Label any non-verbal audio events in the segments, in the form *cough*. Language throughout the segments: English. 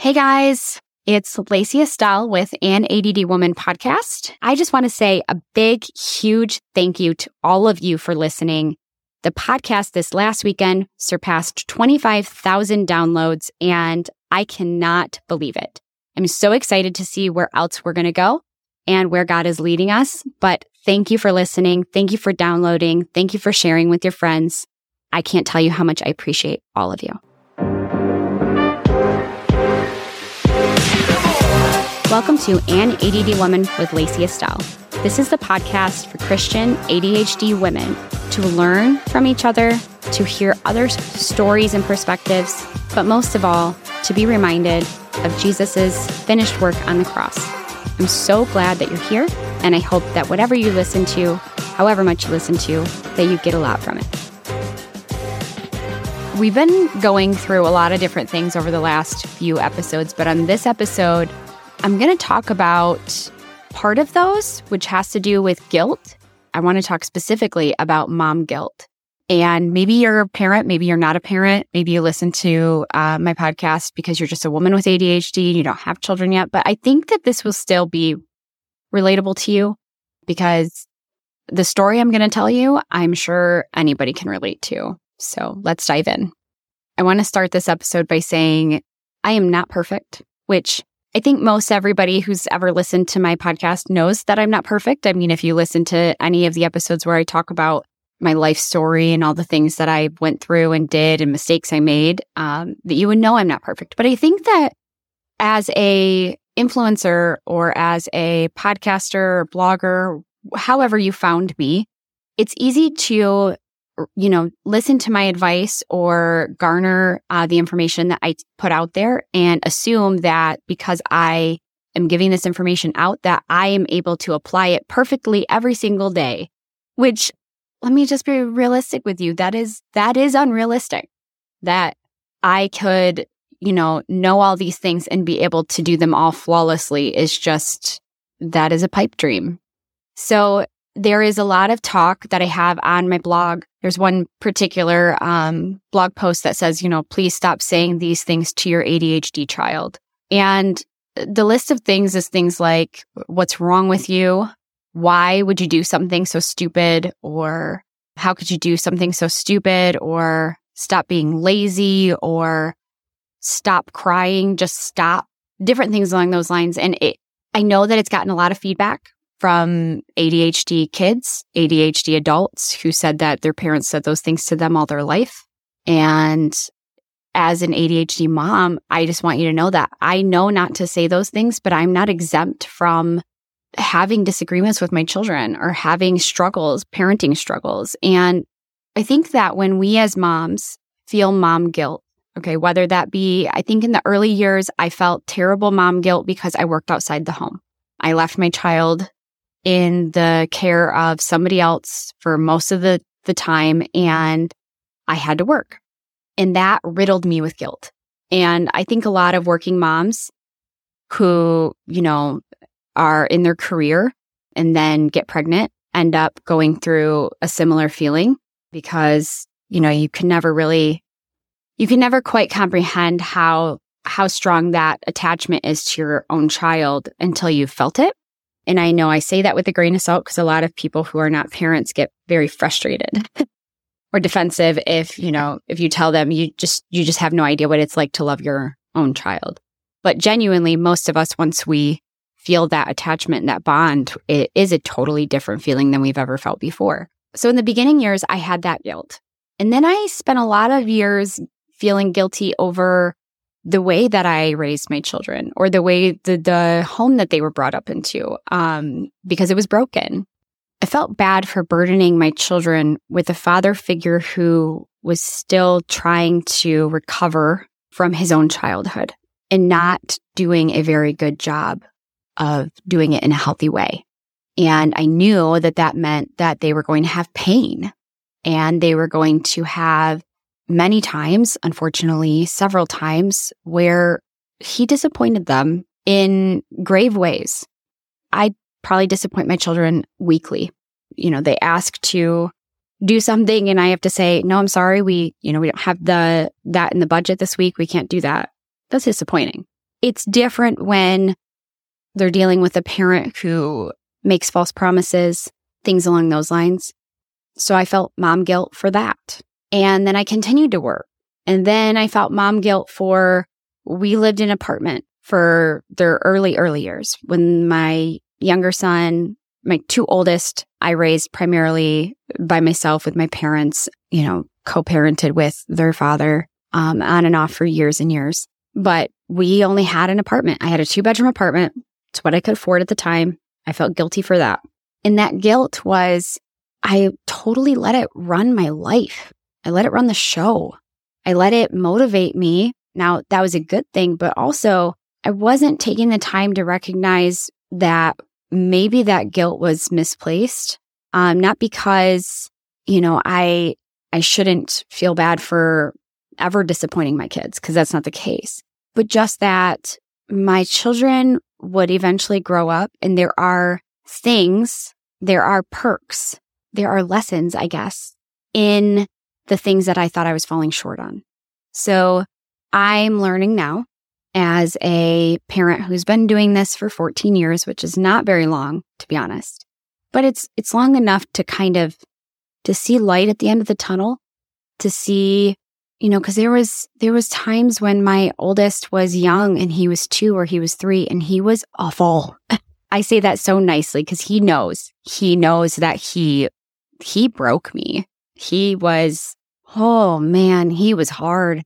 Hey guys, it's Lacy Estelle with An ADD Woman podcast. I just want to say a big, huge thank you to all of you for listening. The podcast this last weekend surpassed 25,000 downloads, and I cannot believe it. I'm so excited to see where else we're going to go and where God is leading us. But thank you for listening. Thank you for downloading. Thank you for sharing with your friends. I can't tell you how much I appreciate all of you. Welcome to An ADD Woman with Lacy Estelle. This is the podcast for Christian ADHD women to learn from each other, to hear other stories and perspectives, but most of all, to be reminded of Jesus' finished work on the cross. I'm so glad that you're here, and I hope that whatever you listen to, however much you listen to, that you get a lot from it. We've been going through a lot of different things over the last few episodes, but on this episode, I'm going to talk about part of those, which has to do with guilt. I want to talk specifically about mom guilt. And maybe you're a parent, maybe you're not a parent, maybe you listen to uh, my podcast because you're just a woman with ADHD and you don't have children yet. But I think that this will still be relatable to you because the story I'm going to tell you, I'm sure anybody can relate to. So let's dive in. I want to start this episode by saying I am not perfect, which I think most everybody who's ever listened to my podcast knows that I'm not perfect. I mean, if you listen to any of the episodes where I talk about my life story and all the things that I went through and did and mistakes I made, um, that you would know I'm not perfect. But I think that as a influencer or as a podcaster or blogger, however you found me, it's easy to you know, listen to my advice or garner uh, the information that I put out there and assume that because I am giving this information out, that I am able to apply it perfectly every single day, which let me just be realistic with you. That is, that is unrealistic that I could, you know, know all these things and be able to do them all flawlessly is just, that is a pipe dream. So there is a lot of talk that I have on my blog. There's one particular um, blog post that says, you know, please stop saying these things to your ADHD child. And the list of things is things like, what's wrong with you? Why would you do something so stupid? Or how could you do something so stupid? Or stop being lazy or stop crying, just stop. Different things along those lines. And it, I know that it's gotten a lot of feedback from ADHD kids, ADHD adults who said that their parents said those things to them all their life. And as an ADHD mom, I just want you to know that I know not to say those things, but I'm not exempt from having disagreements with my children or having struggles, parenting struggles. And I think that when we as moms feel mom guilt, okay, whether that be, I think in the early years, I felt terrible mom guilt because I worked outside the home. I left my child in the care of somebody else for most of the, the time and I had to work. And that riddled me with guilt. And I think a lot of working moms who, you know, are in their career and then get pregnant end up going through a similar feeling because, you know, you can never really, you can never quite comprehend how, how strong that attachment is to your own child until you've felt it. And I know I say that with a grain of salt because a lot of people who are not parents get very frustrated *laughs* or defensive if, you know, if you tell them you just, you just have no idea what it's like to love your own child. But genuinely, most of us, once we feel that attachment and that bond, it is a totally different feeling than we've ever felt before. So in the beginning years, I had that guilt. And then I spent a lot of years feeling guilty over the way that I raised my children or the way the, the home that they were brought up into, um, because it was broken. I felt bad for burdening my children with a father figure who was still trying to recover from his own childhood and not doing a very good job of doing it in a healthy way. And I knew that that meant that they were going to have pain and they were going to have many times, unfortunately, several times, where he disappointed them in grave ways. I probably disappoint my children weekly. You know, they ask to do something and I have to say, no, I'm sorry. We, you know, we don't have the, that in the budget this week. We can't do that. That's disappointing. it's different when they're dealing with a parent who makes false promises, things along those lines. So I felt mom guilt for that. And then I continued to work. And then I felt mom guilt for we lived in an apartment for their early, early years when my younger son, my two oldest, I raised primarily by myself with my parents, you know, co parented with their father um, on and off for years and years. But we only had an apartment. I had a two bedroom apartment. It's what I could afford at the time. I felt guilty for that. And that guilt was I totally let it run my life. I let it run the show. I let it motivate me. Now, that was a good thing, but also I wasn't taking the time to recognize that maybe that guilt was misplaced. Um, not because, you know, I, I shouldn't feel bad for ever disappointing my kids, because that's not the case, but just that my children would eventually grow up and there are things, there are perks, there are lessons, I guess, in the things that I thought I was falling short on. So I'm learning now as a parent who's been doing this for 14 years, which is not very long, to be honest, but it's, it's long enough to kind of, to see light at the end of the tunnel, to see, you know, cause there was, there was times when my oldest was young and he was two or he was three and he was awful. *laughs* I say that so nicely because he knows, he knows that he, he broke me. He was, oh man, he was hard.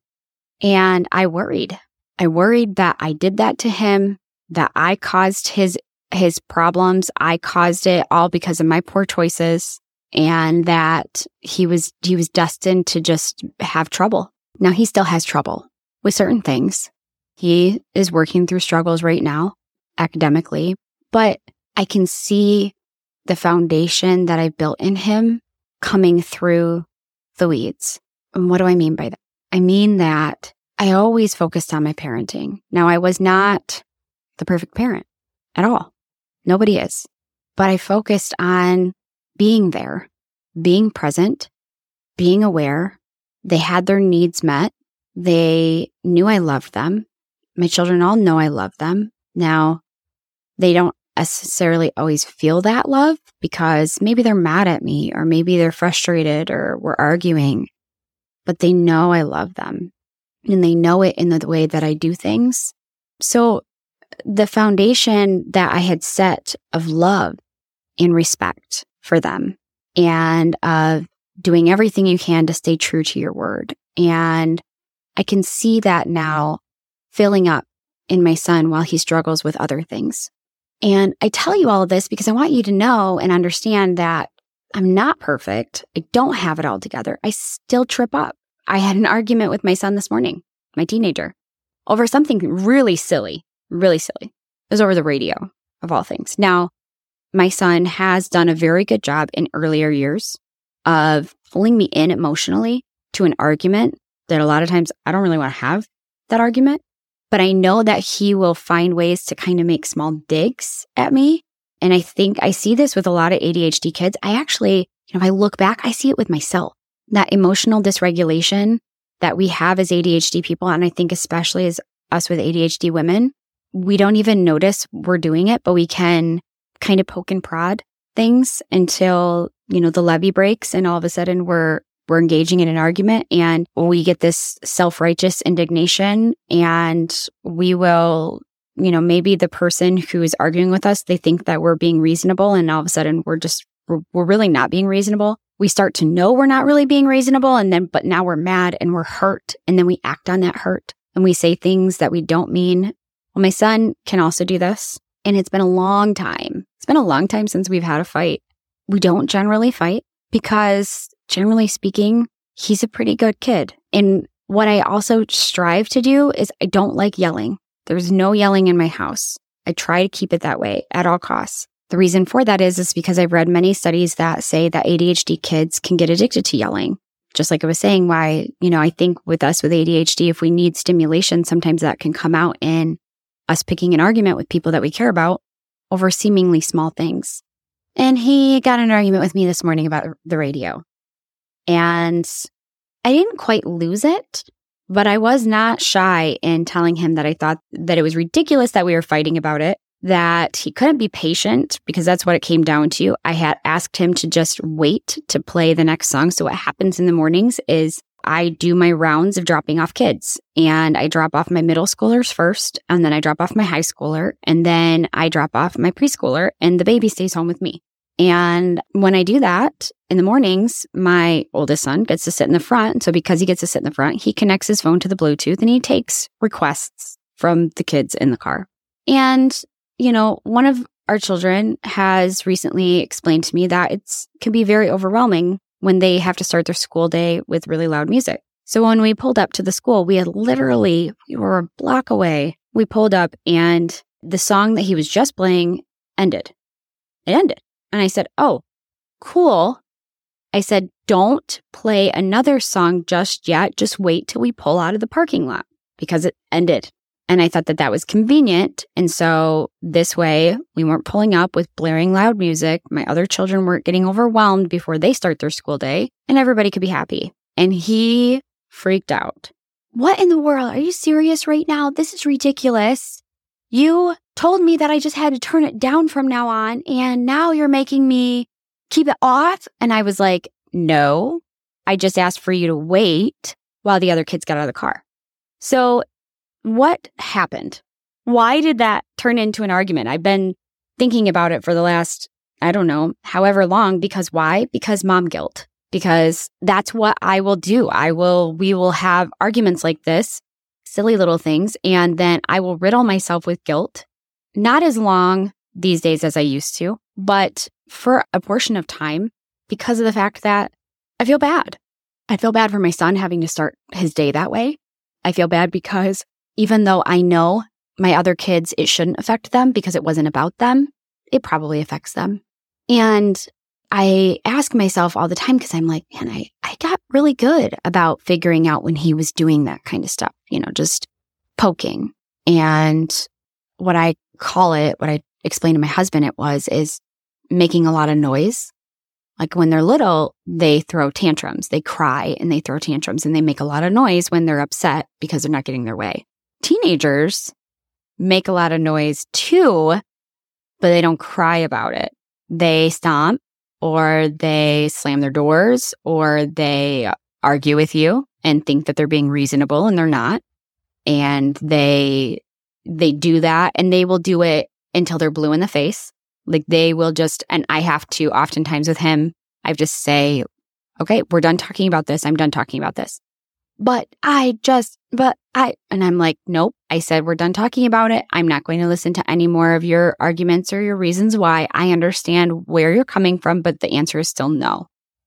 And I worried. I worried that I did that to him, that I caused his his problems. I caused it all because of my poor choices and that he was he was destined to just have trouble. Now he still has trouble with certain things. He is working through struggles right now academically, but I can see the foundation that I built in him coming through the weeds. And what do I mean by that? I mean that I always focused on my parenting. Now, I was not the perfect parent at all. Nobody is. But I focused on being there, being present, being aware. They had their needs met. They knew I loved them. My children all know I love them. Now, they don't necessarily always feel that love because maybe they're mad at me or maybe they're frustrated or we're arguing, but they know I love them and they know it in the way that I do things. So the foundation that I had set of love and respect for them and of doing everything you can to stay true to your word. And I can see that now filling up in my son while he struggles with other things. And I tell you all of this because I want you to know and understand that I'm not perfect. I don't have it all together. I still trip up. I had an argument with my son this morning, my teenager, over something really silly, really silly. It was over the radio, of all things. Now, my son has done a very good job in earlier years of pulling me in emotionally to an argument that a lot of times I don't really want to have that argument. But I know that he will find ways to kind of make small digs at me. And I think I see this with a lot of ADHD kids. I actually, you know, if I look back, I see it with myself that emotional dysregulation that we have as ADHD people. And I think especially as us with ADHD women, we don't even notice we're doing it, but we can kind of poke and prod things until, you know, the levee breaks and all of a sudden we're, we're engaging in an argument and we get this self-righteous indignation and we will, you know, maybe the person who is arguing with us, they think that we're being reasonable and all of a sudden we're just, we're, we're really not being reasonable we start to know we're not really being reasonable and then, but now we're mad and we're hurt. And then we act on that hurt and we say things that we don't mean. Well, my son can also do this. And it's been a long time. It's been a long time since we've had a fight. We don't generally fight because generally speaking, he's a pretty good kid. And what I also strive to do is I don't like yelling. There's no yelling in my house. I try to keep it that way at all costs. The reason for that is, is because I've read many studies that say that ADHD kids can get addicted to yelling. Just like I was saying, why, you know, I think with us with ADHD, if we need stimulation, sometimes that can come out in us picking an argument with people that we care about over seemingly small things. And he got an argument with me this morning about the radio. And I didn't quite lose it, But I was not shy in telling him that I thought that it was ridiculous that we were fighting about it, that he couldn't be patient because that's what it came down to. I had asked him to just wait to play the next song. So what happens in the mornings is I do my rounds of dropping off kids and I drop off my middle schoolers first and then I drop off my high schooler and then I drop off my preschooler and the baby stays home with me. And when I do that in the mornings, my oldest son gets to sit in the front. So because he gets to sit in the front, he connects his phone to the Bluetooth and he takes requests from the kids in the car. And, you know, one of our children has recently explained to me that it's can be very overwhelming when they have to start their school day with really loud music. So when we pulled up to the school, we had literally, we were a block away. We pulled up and the song that he was just playing ended. It ended. And I said, Oh, cool. I said, Don't play another song just yet. Just wait till we pull out of the parking lot because it ended. And I thought that that was convenient. And so this way we weren't pulling up with blaring loud music. My other children weren't getting overwhelmed before they start their school day and everybody could be happy. And he freaked out. What in the world? Are you serious right now? This is ridiculous. You told me that I just had to turn it down from now on. And now you're making me keep it off. And I was like, no, I just asked for you to wait while the other kids got out of the car. So what happened? Why did that turn into an argument? I've been thinking about it for the last, I don't know, however long. Because why? Because mom guilt. Because that's what I will do. I will, we will have arguments like this, silly little things, and then I will riddle myself with guilt. Not as long these days as I used to, but for a portion of time because of the fact that I feel bad. I feel bad for my son having to start his day that way. I feel bad because even though I know my other kids, it shouldn't affect them because it wasn't about them, it probably affects them. And I ask myself all the time because I'm like, man, I, I got really good about figuring out when he was doing that kind of stuff, you know, just poking. And what I call it, what I explained to my husband it was, is making a lot of noise. Like when they're little, they throw tantrums, they cry and they throw tantrums and they make a lot of noise when they're upset because they're not getting their way teenagers make a lot of noise too, but they don't cry about it. They stomp or they slam their doors or they argue with you and think that they're being reasonable and they're not. And they, they do that and they will do it until they're blue in the face. Like they will just, and I have to oftentimes with him, I just say, okay, we're done talking about this. I'm done talking about this but I just, but I, and I'm like, nope. I said, we're done talking about it. I'm not going to listen to any more of your arguments or your reasons why. I understand where you're coming from, but the answer is still no.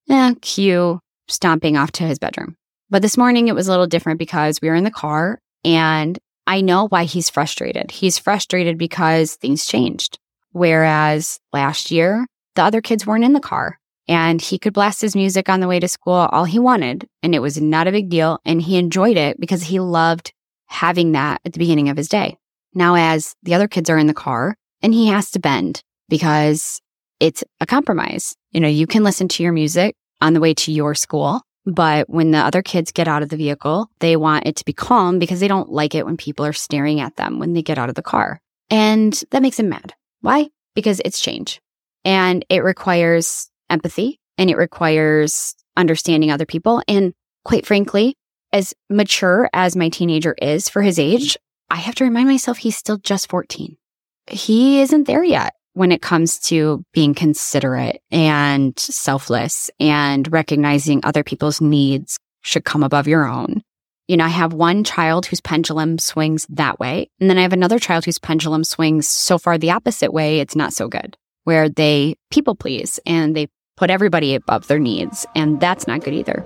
Eh, cue stomping off to his bedroom. But this morning it was a little different because we were in the car and I know why he's frustrated. He's frustrated because things changed. Whereas last year, the other kids weren't in the car and he could blast his music on the way to school all he wanted. And it was not a big deal. And he enjoyed it because he loved having that at the beginning of his day. Now, as the other kids are in the car and he has to bend because it's a compromise. You know, you can listen to your music on the way to your school. But when the other kids get out of the vehicle, they want it to be calm because they don't like it when people are staring at them when they get out of the car. And that makes him mad. Why? Because it's change and it requires empathy and it requires understanding other people. And quite frankly, as mature as my teenager is for his age, I have to remind myself he's still just 14. He isn't there yet when it comes to being considerate and selfless and recognizing other people's needs should come above your own. You know, I have one child whose pendulum swings that way. And then I have another child whose pendulum swings so far the opposite way, it's not so good, where they people please and they put everybody above their needs, and that's not good either.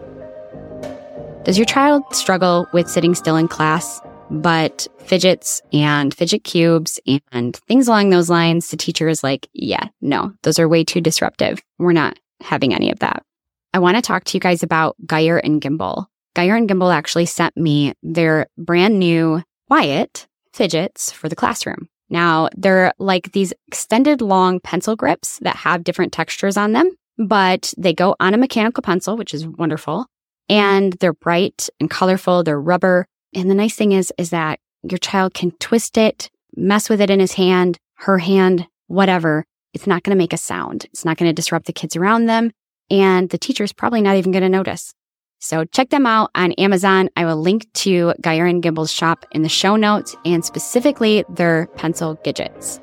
Does your child struggle with sitting still in class, but fidgets and fidget cubes and things along those lines? The teacher is like, yeah, no, those are way too disruptive. We're not having any of that. I want to talk to you guys about Gyre and Gimble. Gyre and Gimble actually sent me their brand new Quiet fidgets for the classroom. Now, they're like these extended long pencil grips that have different textures on them but they go on a mechanical pencil, which is wonderful. and they're bright and colorful. They're rubber. And the nice thing is, is that your child can twist it, mess with it in his hand, her hand, whatever. It's not going to make a sound. It's not going to disrupt the kids around them. And the teacher's probably not even going to notice. So check them out on Amazon. I will link to Gyre and Gimble's shop in the show notes and specifically their pencil Gidgets.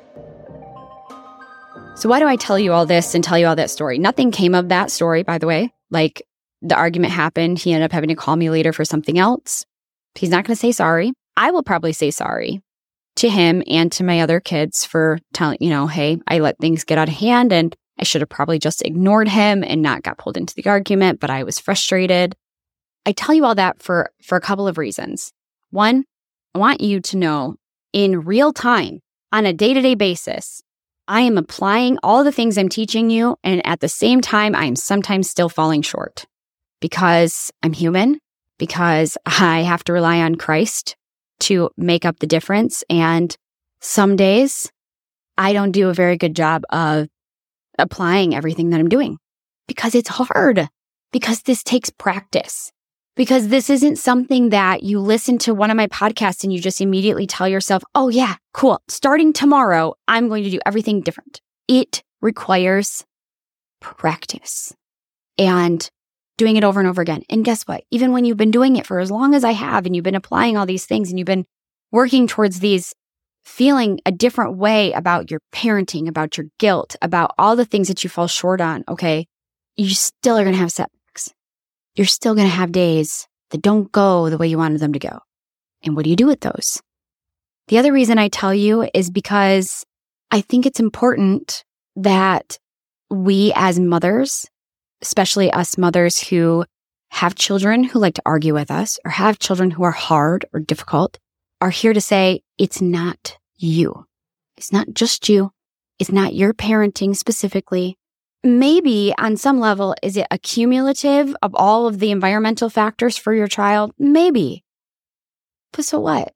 So why do I tell you all this and tell you all that story? Nothing came of that story, by the way. Like the argument happened. He ended up having to call me later for something else. He's not going to say sorry. I will probably say sorry to him and to my other kids for telling, you know, hey, I let things get out of hand and I should have probably just ignored him and not got pulled into the argument, but I was frustrated. I tell you all that for, for a couple of reasons. One, I want you to know in real time, on a day to day basis, I am applying all the things I'm teaching you. And at the same time, I'm sometimes still falling short because I'm human, because I have to rely on Christ to make up the difference. And some days I don't do a very good job of applying everything that I'm doing because it's hard, because this takes practice because this isn't something that you listen to one of my podcasts and you just immediately tell yourself, oh, yeah, cool. Starting tomorrow, I'm going to do everything different. It requires practice and doing it over and over again. And guess what? Even when you've been doing it for as long as I have and you've been applying all these things and you've been working towards these feeling a different way about your parenting, about your guilt, about all the things that you fall short on, okay, you still are going to have setbacks you're still going to have days that don't go the way you wanted them to go. And what do you do with those? The other reason I tell you is because I think it's important that we as mothers, especially us mothers who have children who like to argue with us or have children who are hard or difficult, are here to say, it's not you. It's not just you. It's not your parenting specifically maybe on some level, is it accumulative of all of the environmental factors for your child? Maybe. But so what?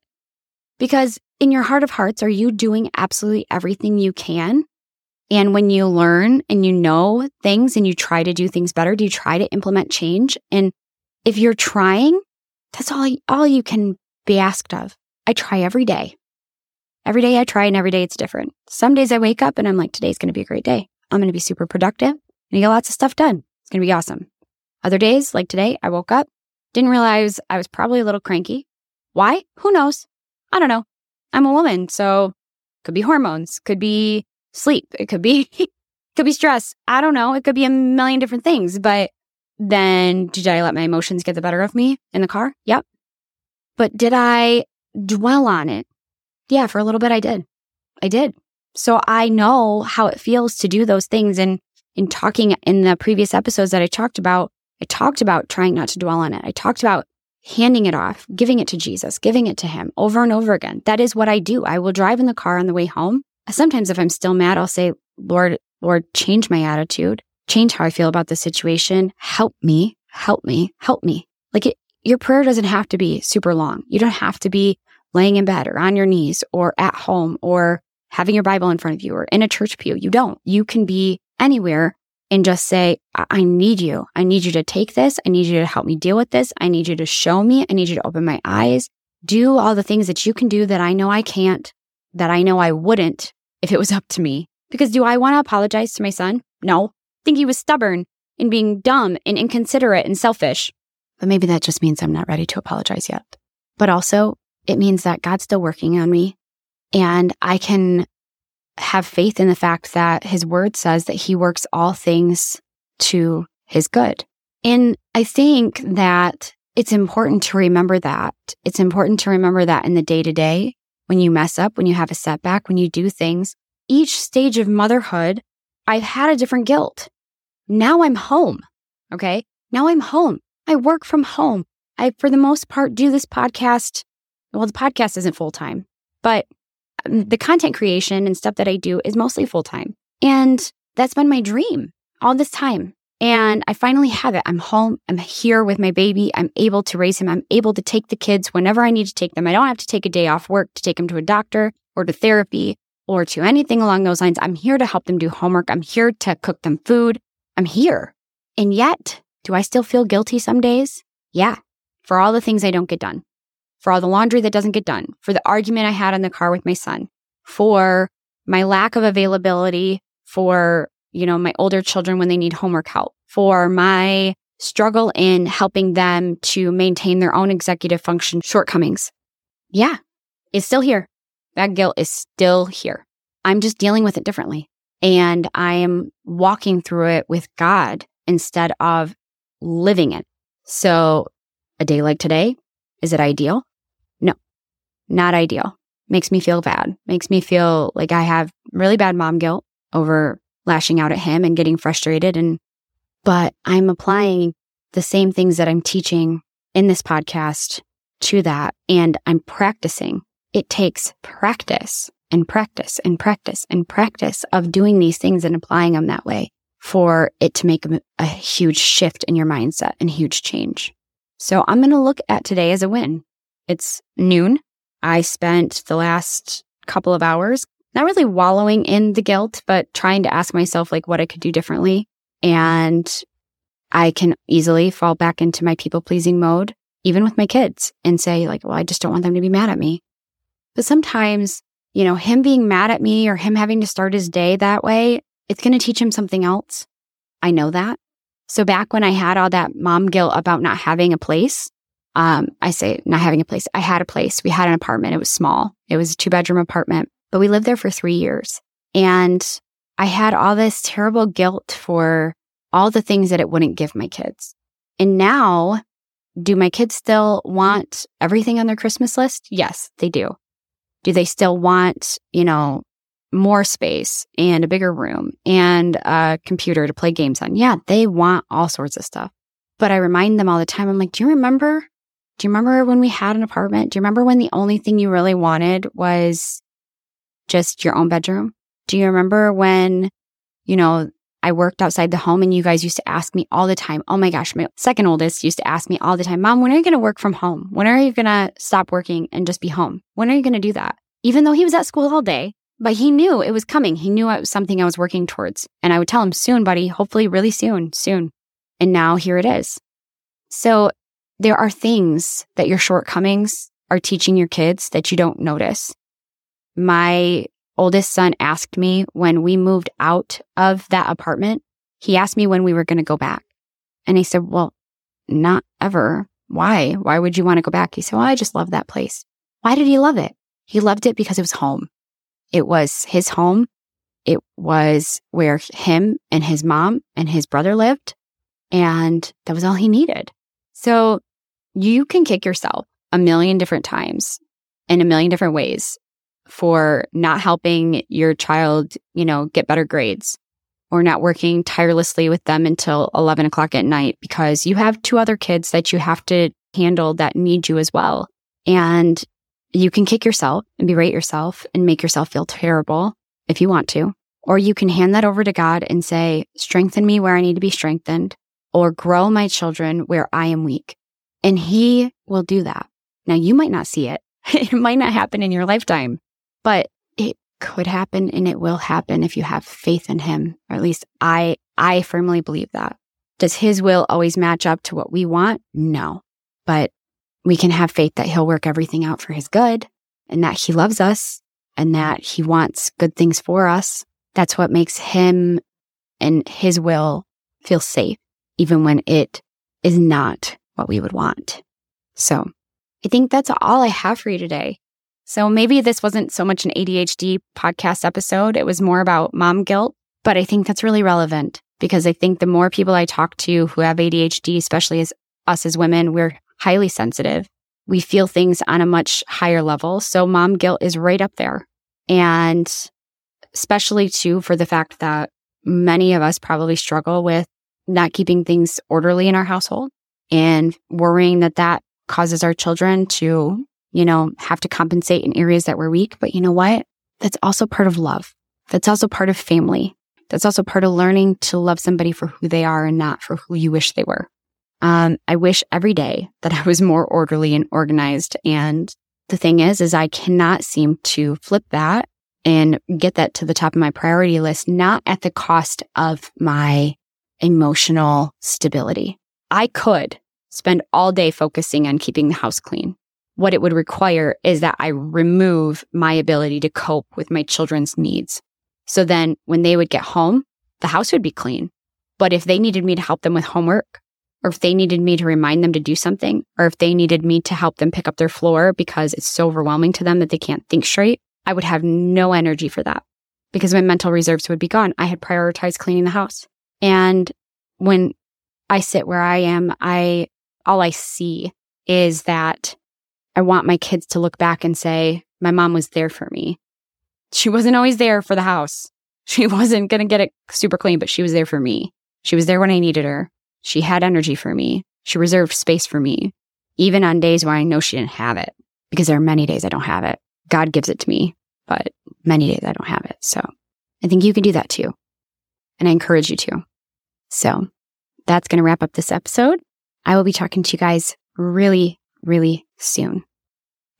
Because in your heart of hearts, are you doing absolutely everything you can? And when you learn and you know things and you try to do things better, do you try to implement change? And if you're trying, that's all, all you can be asked of. I try every day. Every day I try and every day it's different. Some days I wake up and I'm like, today's going to be a great day. I'm going to be super productive and get lots of stuff done. It's going to be awesome. Other days, like today, I woke up, didn't realize I was probably a little cranky. Why? Who knows? I don't know. I'm a woman, so could be hormones, could be sleep, it could be *laughs* could be stress. I don't know. It could be a million different things, but then did I let my emotions get the better of me in the car? Yep. But did I dwell on it? Yeah, for a little bit I did. I did. So I know how it feels to do those things. And in talking in the previous episodes that I talked about, I talked about trying not to dwell on it. I talked about handing it off, giving it to Jesus, giving it to Him over and over again. That is what I do. I will drive in the car on the way home. Sometimes if I'm still mad, I'll say, Lord, Lord, change my attitude, change how I feel about the situation. Help me, help me, help me. Like it, your prayer doesn't have to be super long. You don't have to be laying in bed or on your knees or at home or having your Bible in front of you or in a church pew. You don't. You can be anywhere and just say, I-, I need you. I need you to take this. I need you to help me deal with this. I need you to show me. I need you to open my eyes. Do all the things that you can do that I know I can't, that I know I wouldn't if it was up to me. Because do I want to apologize to my son? No. I think he was stubborn and being dumb and inconsiderate and selfish. But maybe that just means I'm not ready to apologize yet. But also, it means that God's still working on me and I can have faith in the fact that his word says that he works all things to his good. And I think that it's important to remember that. It's important to remember that in the day to day, when you mess up, when you have a setback, when you do things, each stage of motherhood, I've had a different guilt. Now I'm home. Okay. Now I'm home. I work from home. I, for the most part, do this podcast. Well, the podcast isn't full time, but um, the content creation and stuff that I do is mostly full time. And that's been my dream all this time. And I finally have it. I'm home. I'm here with my baby. I'm able to raise him. I'm able to take the kids whenever I need to take them. I don't have to take a day off work to take them to a doctor or to therapy or to anything along those lines. I'm here to help them do homework. I'm here to cook them food. I'm here. And yet, do I still feel guilty some days? Yeah, for all the things I don't get done, for all the laundry that doesn't get done, for the argument I had in the car with my son, for my lack of availability for, you know, my older children when they need homework help, for my struggle in helping them to maintain their own executive function shortcomings. Yeah, it's still here. That guilt is still here. I'm just dealing with it differently. And I am walking through it with God instead of living it. So a day like today, is it ideal? No, not ideal. Makes me feel bad. Makes me feel like I have really bad mom guilt over lashing out at him and getting frustrated. And, but I'm applying the same things that I'm teaching in this podcast to that. And I'm practicing. It takes practice and practice and practice and practice of doing these things and applying them that way for it to make a, huge shift in your mindset and huge change. So I'm going to look at today as a win. It's noon. I spent the last couple of hours not really wallowing in the guilt, but trying to ask myself like what I could do differently. And I can easily fall back into my people pleasing mode, even with my kids and say like, well, I just don't want them to be mad at me. But sometimes, you know, him being mad at me or him having to start his day that way, it's going to teach him something else. I know that. So back when I had all that mom guilt about not having a place, um, I say not having a place. I had a place. We had an apartment. It was small. It was a two bedroom apartment but we lived there for three years. And I had all this terrible guilt for all the things that it wouldn't give my kids. And now, do my kids still want everything on their Christmas list? Yes, they do. Do they still want, you know, more space and a bigger room and a computer to play games on? Yeah, they want all sorts of stuff. But I remind them all the time, I'm like, do you remember? Do you remember when we had an apartment? Do you remember when the only thing you really wanted was just your own bedroom? Do you remember when, you know, I worked outside the home and you guys used to ask me all the time. Oh my gosh, my second oldest used to ask me all the time, Mom, when are you going to work from home? When are you going to stop working and just be home? When are you going to do that? Even though he was at school all day, but he knew it was coming. He knew it was something I was working towards. And I would tell him soon, buddy, hopefully really soon, soon. And now here it is. So there are things that your shortcomings are teaching your kids that you don't notice my oldest son asked me when we moved out of that apartment, he asked me when we were going to go back. And he said, Well, not ever. Why? Why would you want to go back? He said, Well, I just love that place. Why did he love it? He loved it because it was home. It was his home. It was where him and his mom and his brother lived. And that was all he needed. So you can kick yourself a million different times in a million different ways for not helping your child, you know, get better grades or not working tirelessly with them until 11 o'clock at night because you have two other kids that you have to handle that need you as well. And you can kick yourself and berate yourself and make yourself feel terrible if you want to. Or you can hand that over to God and say, strengthen me where I need to be strengthened or grow my children where I am weak. And he will do that. Now you might not see it. *laughs* It might not happen in your lifetime, but it could happen and it will happen if you have faith in him. Or at least I, I firmly believe that. Does his will always match up to what we want? No, but we can have faith that he'll work everything out for his good and that he loves us and that he wants good things for us. That's what makes him and his will feel safe, even when it is not what we would want. So I think that's all I have for you today. So maybe this wasn't so much an ADHD podcast episode. It was more about mom guilt, but I think that's really relevant because I think the more people I talk to who have ADHD, especially as us as women, we're highly sensitive. We feel things on a much higher level. So mom guilt is right up there. And especially too for the fact that many of us probably struggle with not keeping things orderly in our household and worrying that that causes our children to you know, have to compensate in areas that we're weak. But you know what? That's also part of love. That's also part of family. That's also part of learning to love somebody for who they are and not for who you wish they were. Um, I wish every day that I was more orderly and organized. And the thing is, is I cannot seem to flip that and get that to the top of my priority list, not at the cost of my emotional stability. I could spend all day focusing on keeping the house clean. What it would require is that I remove my ability to cope with my children's needs. So then when they would get home, the house would be clean. But if they needed me to help them with homework, or if they needed me to remind them to do something, or if they needed me to help them pick up their floor because it's so overwhelming to them that they can't think straight, I would have no energy for that because my mental reserves would be gone. I had prioritized cleaning the house. And when I sit where I am, I, all I see is that I want my kids to look back and say, my mom was there for me. She wasn't always there for the house. *laughs* She wasn't going to get it super clean, but she was there for me. She was there when I needed her. She had energy for me. She reserved space for me, even on days where I know she didn't have it, because there are many days I don't have it. God gives it to me, but many days I don't have it. So I think you can do that too. And I encourage you to. So that's going to wrap up this episode. I will be talking to you guys really, really soon.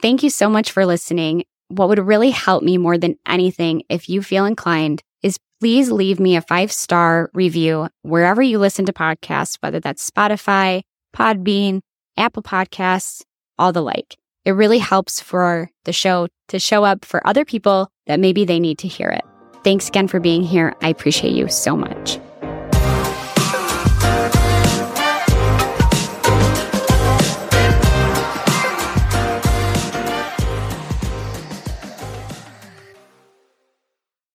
Thank you so much for listening. What would really help me more than anything, if you feel inclined, is please leave me a five star review wherever you listen to podcasts, whether that's Spotify, Podbean, Apple Podcasts, all the like. It really helps for the show to show up for other people that maybe they need to hear it. Thanks again for being here. I appreciate you so much.